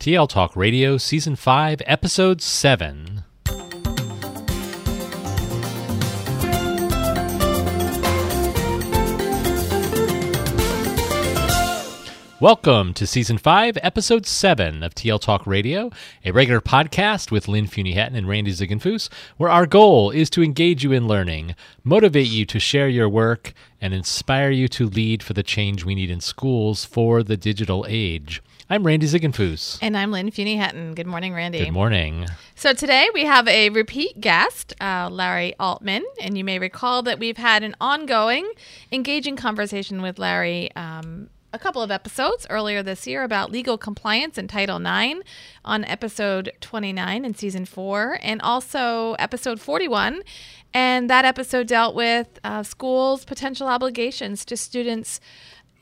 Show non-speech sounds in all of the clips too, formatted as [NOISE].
TL Talk Radio, Season 5, Episode 7. Welcome to Season 5, Episode 7 of TL Talk Radio, a regular podcast with Lynn Hetten and Randy Ziegenfuss, where our goal is to engage you in learning, motivate you to share your work, and inspire you to lead for the change we need in schools for the digital age. I'm Randy Ziegenfuss. And I'm Lynn Fuini-Hetten. Good morning, Randy. Good morning. So today we have a repeat guest, uh, Larry Altman. And you may recall that we've had an ongoing, engaging conversation with Larry. Um, a couple of episodes earlier this year about legal compliance in Title IX on episode 29 in season four, and also episode 41. And that episode dealt with uh, schools' potential obligations to students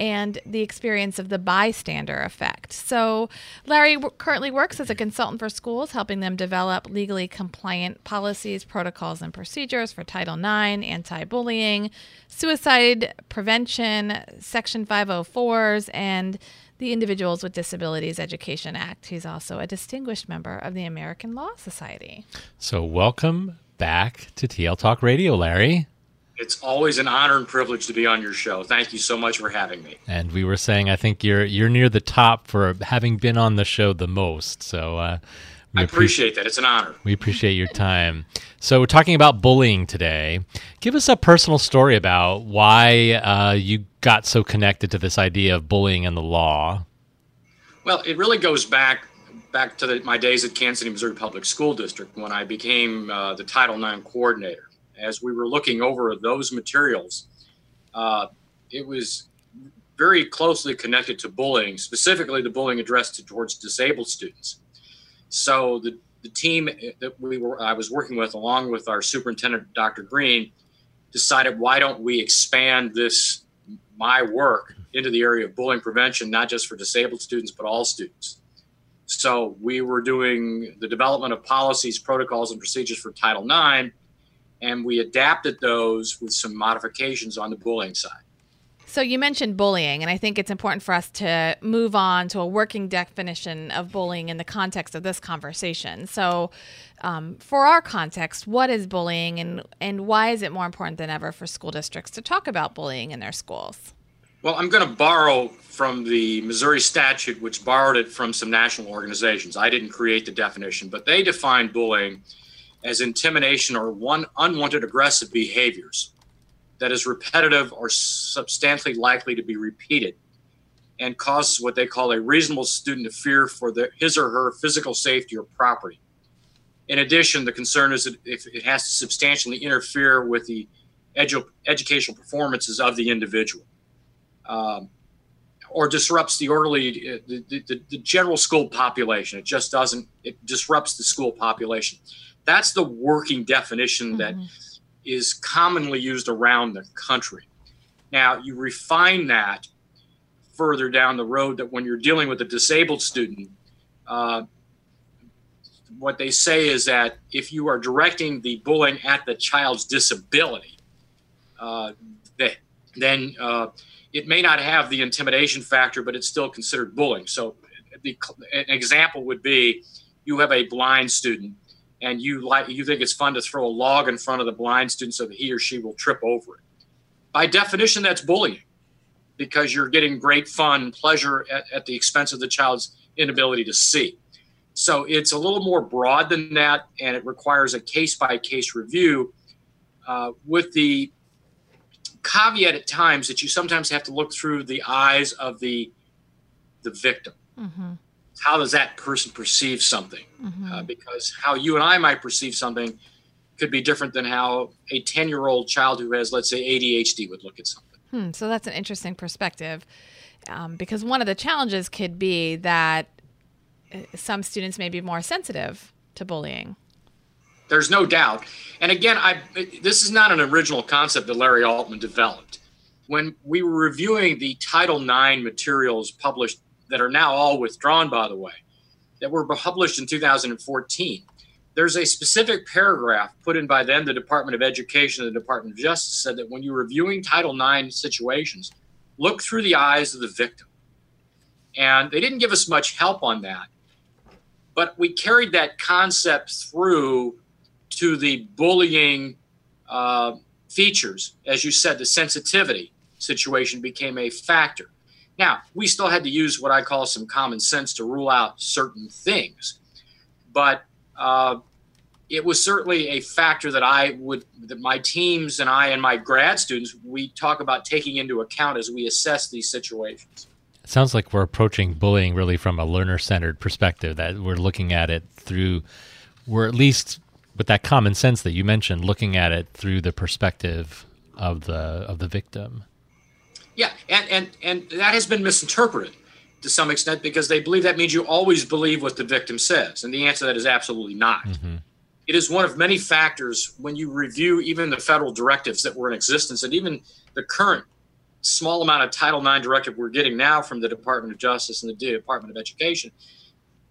and the experience of the bystander effect. So, Larry w- currently works as a consultant for schools, helping them develop legally compliant policies, protocols, and procedures for Title IX, anti bullying, suicide prevention, Section 504s, and the Individuals with Disabilities Education Act. He's also a distinguished member of the American Law Society. So, welcome back to TL Talk Radio, Larry. It's always an honor and privilege to be on your show. Thank you so much for having me. And we were saying, I think you're you're near the top for having been on the show the most. So uh, I appreciate that. It's an honor. We appreciate your time. So we're talking about bullying today. Give us a personal story about why uh, you got so connected to this idea of bullying and the law. Well, it really goes back back to the, my days at Kansas City, Missouri Public School District when I became uh, the Title IX coordinator as we were looking over those materials, uh, it was very closely connected to bullying, specifically the bullying addressed towards disabled students. So the, the team that we were I was working with, along with our superintendent, Dr. Green, decided why don't we expand this my work into the area of bullying prevention, not just for disabled students but all students. So we were doing the development of policies, protocols, and procedures for Title IX and we adapted those with some modifications on the bullying side. So you mentioned bullying, and I think it's important for us to move on to a working definition of bullying in the context of this conversation. So, um, for our context, what is bullying, and and why is it more important than ever for school districts to talk about bullying in their schools? Well, I'm going to borrow from the Missouri statute, which borrowed it from some national organizations. I didn't create the definition, but they define bullying as intimidation or one unwanted aggressive behaviors that is repetitive or substantially likely to be repeated and causes what they call a reasonable student to fear for the, his or her physical safety or property. In addition, the concern is that if it has to substantially interfere with the edu- educational performances of the individual. Um, or disrupts the orderly, the, the, the general school population. It just doesn't, it disrupts the school population. That's the working definition that mm-hmm. is commonly used around the country. Now, you refine that further down the road that when you're dealing with a disabled student, uh, what they say is that if you are directing the bullying at the child's disability, uh, that, then uh, it may not have the intimidation factor, but it's still considered bullying. So, the, an example would be you have a blind student and you like you think it's fun to throw a log in front of the blind student so that he or she will trip over it. By definition, that's bullying because you're getting great fun, pleasure at, at the expense of the child's inability to see. So it's a little more broad than that, and it requires a case by case review uh, with the caveat at times that you sometimes have to look through the eyes of the the victim. Mm-hmm how does that person perceive something? Mm-hmm. Uh, because how you and I might perceive something could be different than how a 10 year old child who has, let's say, ADHD would look at something. Hmm, so that's an interesting perspective um, because one of the challenges could be that uh, some students may be more sensitive to bullying. There's no doubt. And again, I, this is not an original concept that Larry Altman developed. When we were reviewing the Title IX materials published that are now all withdrawn, by the way, that were published in 2014. There's a specific paragraph put in by them, the Department of Education and the Department of Justice said that when you're reviewing Title IX situations, look through the eyes of the victim. And they didn't give us much help on that. but we carried that concept through to the bullying uh, features. As you said, the sensitivity situation became a factor. Now, we still had to use what I call some common sense to rule out certain things, but uh, it was certainly a factor that I would, that my teams and I and my grad students, we talk about taking into account as we assess these situations. It sounds like we're approaching bullying really from a learner centered perspective, that we're looking at it through, we're at least with that common sense that you mentioned, looking at it through the perspective of the of the victim. Yeah, and and and that has been misinterpreted to some extent because they believe that means you always believe what the victim says, and the answer to that is absolutely not. Mm-hmm. It is one of many factors when you review even the federal directives that were in existence, and even the current small amount of Title IX directive we're getting now from the Department of Justice and the Department of Education.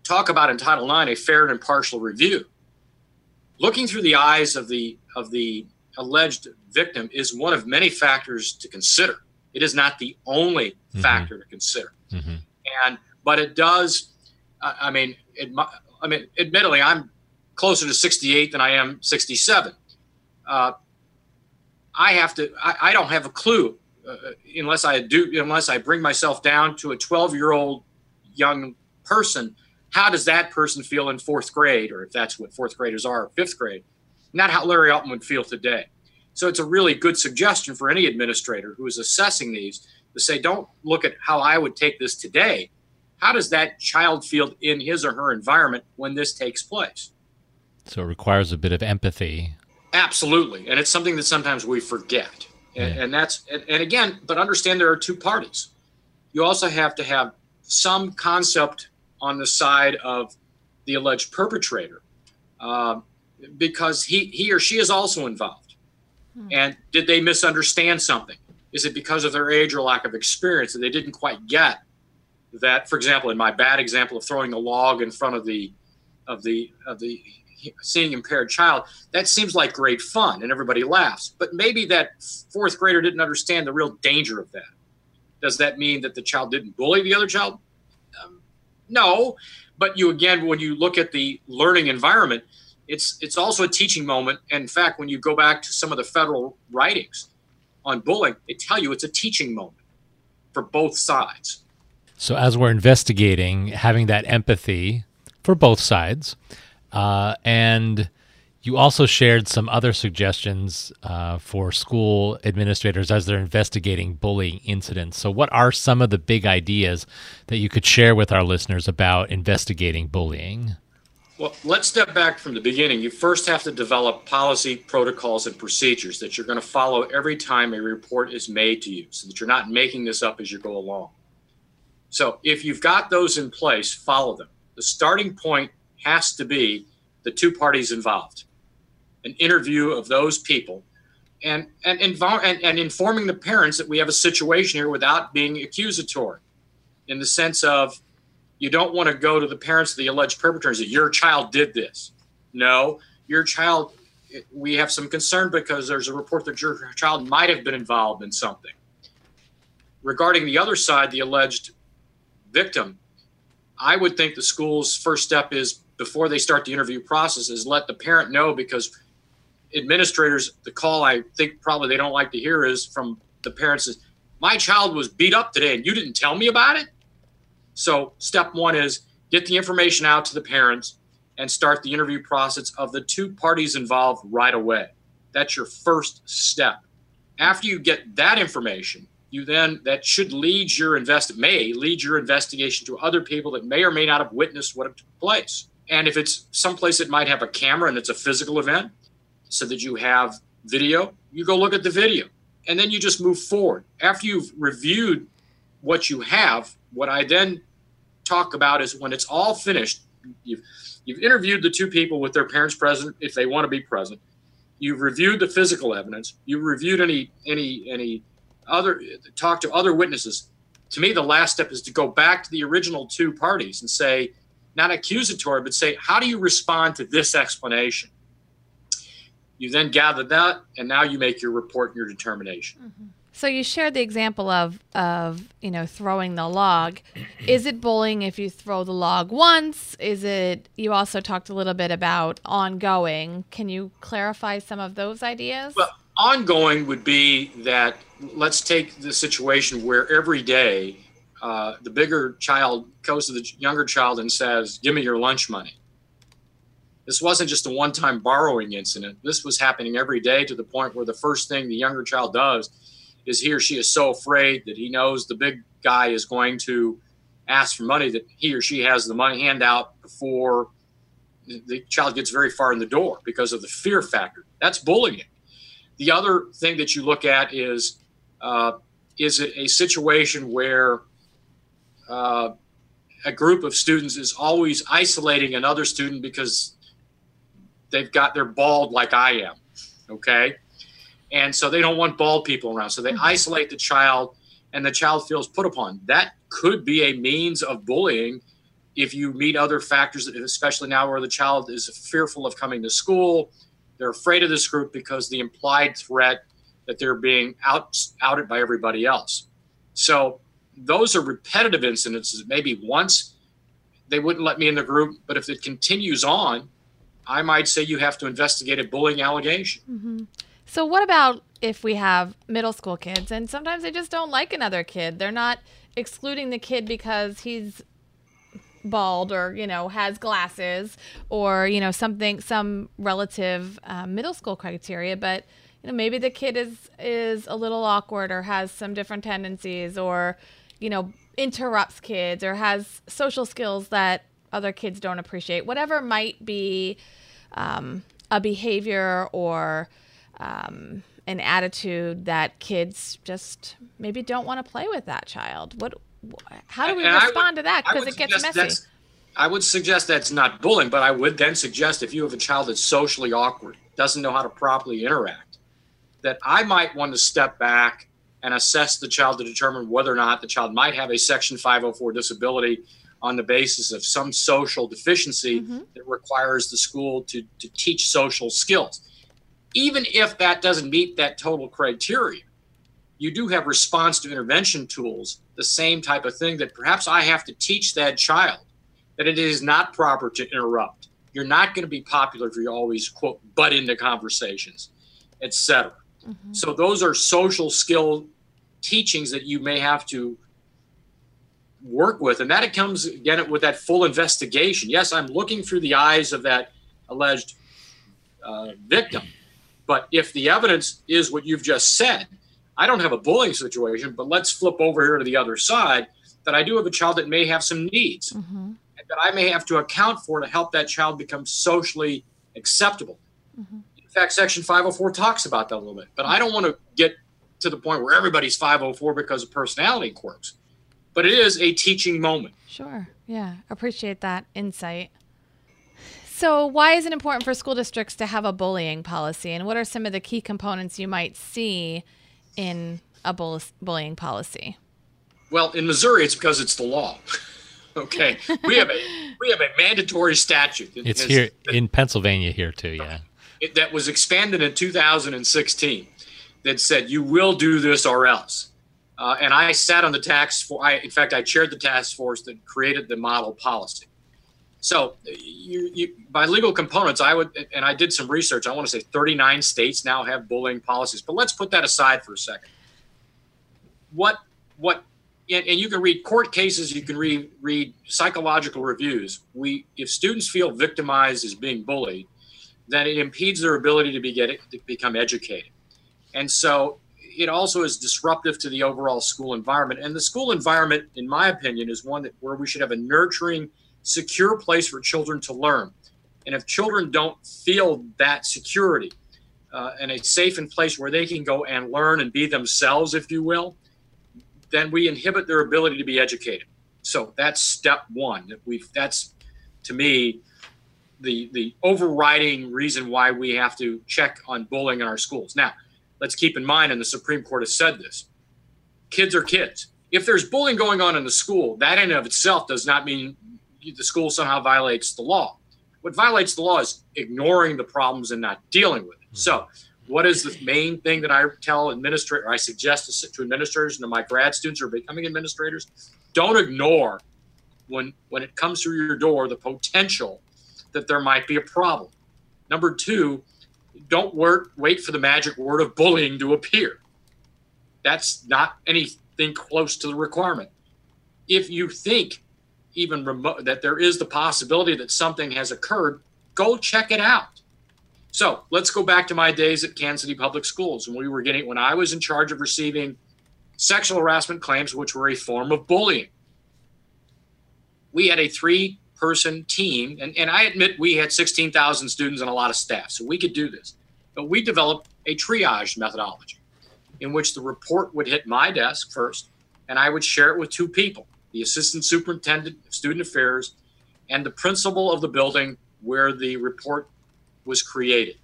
Talk about in Title IX a fair and impartial review looking through the eyes of the of the alleged victim is one of many factors to consider. It is not the only mm-hmm. factor to consider, mm-hmm. and but it does. I mean, it, I mean, admittedly, I'm closer to 68 than I am 67. Uh, I have to. I, I, don't have a clue uh, unless I do. Unless I bring myself down to a 12 year old young person how does that person feel in fourth grade, or if that's what fourth graders are, fifth grade? Not how Larry Altman would feel today. So it's a really good suggestion for any administrator who is assessing these to say, don't look at how I would take this today. How does that child feel in his or her environment when this takes place? So it requires a bit of empathy. Absolutely. And it's something that sometimes we forget. And, yeah. and that's, and, and again, but understand there are two parties. You also have to have some concept on the side of the alleged perpetrator uh, because he, he or she is also involved. Hmm. And did they misunderstand something? Is it because of their age or lack of experience that they didn't quite get that? For example, in my bad example of throwing a log in front of the of the of the seeing impaired child, that seems like great fun and everybody laughs. But maybe that fourth grader didn't understand the real danger of that. Does that mean that the child didn't bully the other child? No, but you again, when you look at the learning environment, it's it's also a teaching moment. And in fact, when you go back to some of the federal writings on bullying, they tell you it's a teaching moment for both sides. So as we're investigating, having that empathy for both sides, uh, and you also shared some other suggestions uh, for school administrators as they're investigating bullying incidents. So, what are some of the big ideas that you could share with our listeners about investigating bullying? Well, let's step back from the beginning. You first have to develop policy, protocols, and procedures that you're going to follow every time a report is made to you so that you're not making this up as you go along. So, if you've got those in place, follow them. The starting point has to be the two parties involved an interview of those people and and, and, and informing the parents that we have a situation here without being accusatory in the sense of you don't want to go to the parents of the alleged perpetrators that your child did this no your child we have some concern because there's a report that your child might have been involved in something regarding the other side the alleged victim i would think the school's first step is before they start the interview process is let the parent know because administrators, the call I think probably they don't like to hear is from the parents is, my child was beat up today and you didn't tell me about it. So step one is get the information out to the parents and start the interview process of the two parties involved right away. That's your first step. After you get that information, you then that should lead your invest may lead your investigation to other people that may or may not have witnessed what took place. And if it's someplace that might have a camera and it's a physical event, so that you have video, you go look at the video and then you just move forward. After you've reviewed what you have, what I then talk about is when it's all finished, you've, you've interviewed the two people with their parents present if they want to be present. You've reviewed the physical evidence. You've reviewed any any any other talk to other witnesses. To me, the last step is to go back to the original two parties and say, not accusatory, but say, how do you respond to this explanation? You then gather that, and now you make your report and your determination. Mm-hmm. So you shared the example of of you know throwing the log. [CLEARS THROAT] Is it bullying if you throw the log once? Is it? You also talked a little bit about ongoing. Can you clarify some of those ideas? Well, ongoing would be that let's take the situation where every day uh, the bigger child goes to the younger child and says, "Give me your lunch money." This wasn't just a one-time borrowing incident. This was happening every day to the point where the first thing the younger child does is he or she is so afraid that he knows the big guy is going to ask for money that he or she has the money handout before the child gets very far in the door because of the fear factor. That's bullying. The other thing that you look at is uh, is it a situation where uh, a group of students is always isolating another student because they've got their bald like I am, okay? And so they don't want bald people around. So they mm-hmm. isolate the child and the child feels put upon. That could be a means of bullying if you meet other factors, especially now where the child is fearful of coming to school. They're afraid of this group because the implied threat that they're being out, outed by everybody else. So those are repetitive incidences. Maybe once they wouldn't let me in the group, but if it continues on, I might say you have to investigate a bullying allegation. Mm-hmm. So, what about if we have middle school kids and sometimes they just don't like another kid? They're not excluding the kid because he's bald or you know has glasses or you know something some relative uh, middle school criteria but you know maybe the kid is is a little awkward or has some different tendencies or you know interrupts kids or has social skills that other kids don't appreciate whatever might be um, a behavior or um, an attitude that kids just maybe don't want to play with that child. What? How do we and respond would, to that? Because it gets messy. I would suggest that's not bullying, but I would then suggest if you have a child that's socially awkward, doesn't know how to properly interact, that I might want to step back and assess the child to determine whether or not the child might have a Section 504 disability on the basis of some social deficiency mm-hmm. that requires the school to, to teach social skills even if that doesn't meet that total criteria, you do have response to intervention tools, the same type of thing that perhaps I have to teach that child that it is not proper to interrupt. You're not going to be popular if you always quote butt into conversations, etc. Mm-hmm. So those are social skill teachings that you may have to work with, and that comes again with that full investigation. Yes, I'm looking through the eyes of that alleged uh, victim but if the evidence is what you've just said, I don't have a bullying situation, but let's flip over here to the other side that I do have a child that may have some needs mm-hmm. that I may have to account for to help that child become socially acceptable. Mm-hmm. In fact, Section 504 talks about that a little bit, but I don't want to get to the point where everybody's 504 because of personality quirks. But it is a teaching moment. Sure. Yeah. Appreciate that insight. So, why is it important for school districts to have a bullying policy, and what are some of the key components you might see in a bull- bullying policy? Well, in Missouri, it's because it's the law. [LAUGHS] okay, we have a we have a mandatory statute. It's here in Pennsylvania here too. Yeah, it, that was expanded in 2016 that said you will do this or else. Uh, and I sat on the task for. I, in fact, I chaired the task force that created the model policy. So, you, you, by legal components, I would, and I did some research. I want to say 39 states now have bullying policies, but let's put that aside for a second. What, what, and, and you can read court cases, you can read read psychological reviews. We, if students feel victimized as being bullied, then it impedes their ability to be get, to become educated, and so it also is disruptive to the overall school environment. And the school environment, in my opinion, is one that where we should have a nurturing secure place for children to learn. And if children don't feel that security uh, and a safe and place where they can go and learn and be themselves, if you will, then we inhibit their ability to be educated. So that's step one. we that's to me the the overriding reason why we have to check on bullying in our schools. Now, let's keep in mind, and the Supreme Court has said this: kids are kids. If there's bullying going on in the school, that in and of itself does not mean the school somehow violates the law. What violates the law is ignoring the problems and not dealing with it. So what is the main thing that I tell administrators, I suggest to, to administrators and to my grad students who are becoming administrators? Don't ignore when when it comes through your door the potential that there might be a problem. Number two, don't work, wait for the magic word of bullying to appear. That's not anything close to the requirement. If you think even remote that there is the possibility that something has occurred, go check it out. So let's go back to my days at Kansas City Public Schools when we were getting when I was in charge of receiving sexual harassment claims, which were a form of bullying. We had a three person team, and, and I admit we had 16,000 students and a lot of staff, so we could do this. But we developed a triage methodology in which the report would hit my desk first, and I would share it with two people the assistant superintendent of student affairs and the principal of the building where the report was created.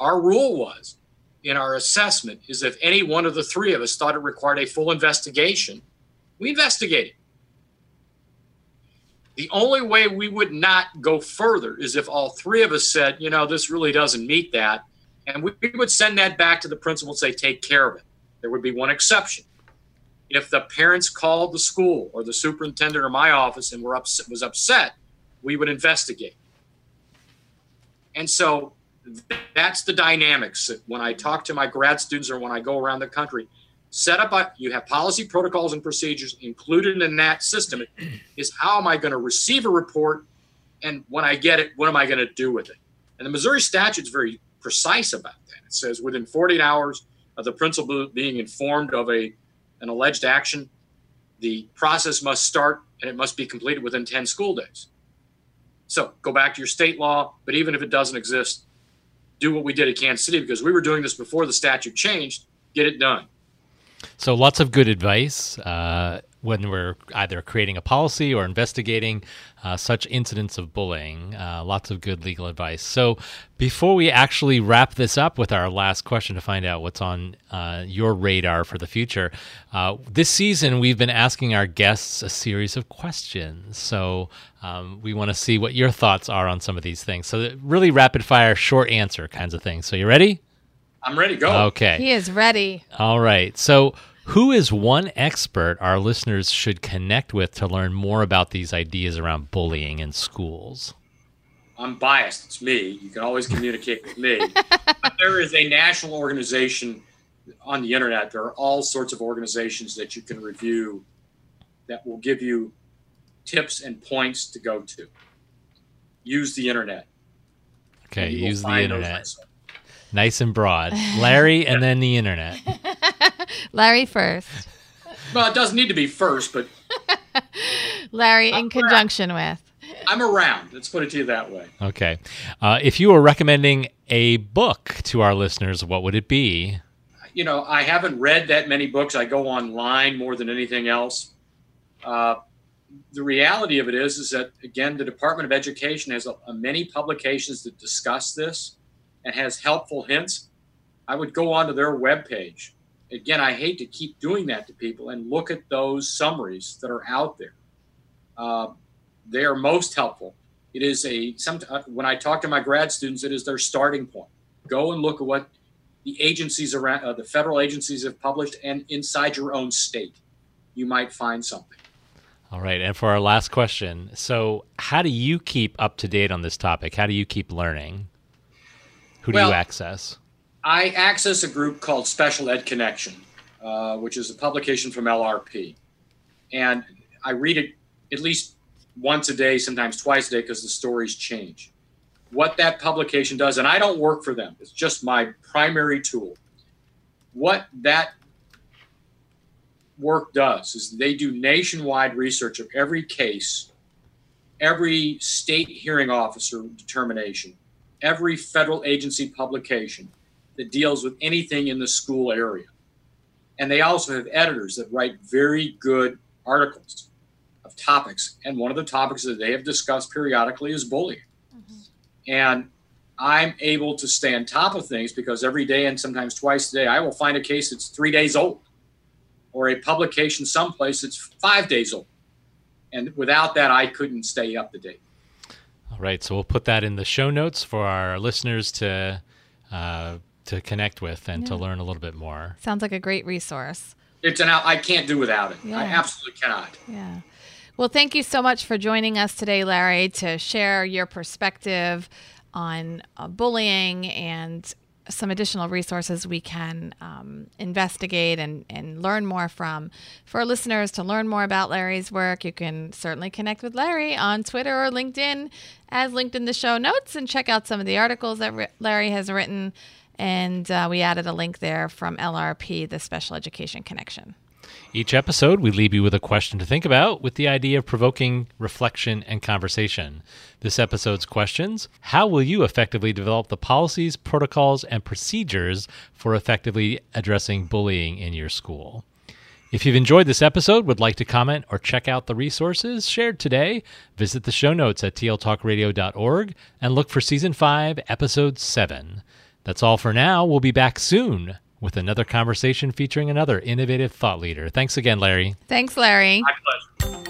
Our rule was in our assessment is if any one of the three of us thought it required a full investigation, we investigated. The only way we would not go further is if all three of us said, you know, this really doesn't meet that. And we, would send that back to the principal and say, take care of it. There would be one exception. If the parents called the school or the superintendent or my office and were upset, was upset, we would investigate. And so that's the dynamics. When I talk to my grad students or when I go around the country, set up you have policy protocols and procedures included in that system is how am i going to receive a report and when i get it what am i going to do with it and the missouri statute is very precise about that it says within 48 hours of the principal being informed of a an alleged action the process must start and it must be completed within 10 school days. So go back to your state law but even if it doesn't exist do what we did at kansas city because we were doing this before the statute changed get it done. So lots of good advice uh, when we're either creating a policy or investigating uh, such incidents of bullying. Uh, lots of good legal advice. So before we actually wrap this up with our last question to find out what's on uh, your radar for the future, uh, this season we've been asking our guests a series of questions. So um, we want to see what your thoughts are on some of these things. So really rapid fire, short answer kinds of things. So you ready? I'm ready. Go. Okay. He is ready. All right. So, who is one expert our listeners should connect with to learn more about these ideas around bullying in schools? I'm biased. It's me. You can always communicate with me. But [LAUGHS] there is a national organization on the internet. There are all sorts of organizations that you can review that will give you tips and points to go to. Use the internet. Okay, use the internet nice and broad. [LAUGHS] Larry and then the internet. [LAUGHS] [LAUGHS] Larry first. Well, it doesn't need to be first, but [LAUGHS] Larry in conjunction with. I'm around. Let's put it to you that way. Okay. Uh, if you were recommending a book to our listeners, what would it be? You know, I haven't read that many books. I go online more than anything else. Uh, the reality of it is, is that again, the Department of Education has a, a many publications that discuss this and has helpful hints, I would go onto their webpage. Again, I hate to keep doing that to people and look at those summaries that are out there. Uh, they are most helpful. It is a some uh, when I talk to my grad students, it is their starting point. Go and look at what the agencies around uh, the federal agencies have published, and inside your own state, you might find something. All right, and for our last question, so how do you keep up to date on this topic? How do you keep learning? Who well, do you access? I access a group called Special Ed Connection, uh, which is a publication from LRP. And I read it at least once a day, sometimes twice a day, because the stories change. What that publication does, and I don't work for them, it's just my primary tool. What that work does is they do nationwide research of every case, every state hearing officer determination, every federal agency publication that deals with anything in the school area. And they also have editors that write very good articles of topics. And one of the topics that they have discussed periodically is bullying. Mm-hmm. And I'm able to stay on top of things because every day and sometimes twice a day, I will find a case that's three days old or a publication someplace that's five days old. And without that, I couldn't stay up to date. All right, so we'll put that in the show notes for our listeners to uh, to connect with and to learn a little bit more. Sounds like a great resource. It's an. I can't do without it. Yeah. I absolutely cannot. Yeah. Well, thank you so much for joining us today, Larry, to share your perspective on uh, bullying and some additional resources we can um, investigate and, and learn more from. For listeners to learn more about Larry's work, you can certainly connect with Larry on Twitter or LinkedIn, as linked in the show notes, and check out some of the articles that Larry has written. And uh, we added a link there from LRP, the Special Education Connection. Each episode, we leave you with a question to think about with the idea of provoking reflection and conversation. This episode's questions How will you effectively develop the policies, protocols, and procedures for effectively addressing bullying in your school? If you've enjoyed this episode, would like to comment, or check out the resources shared today, visit the show notes at tltalkradio.org and look for Season 5, Episode 7. That's all for now. We'll be back soon with another conversation featuring another innovative thought leader. Thanks again, Larry. Thanks, Larry. My pleasure.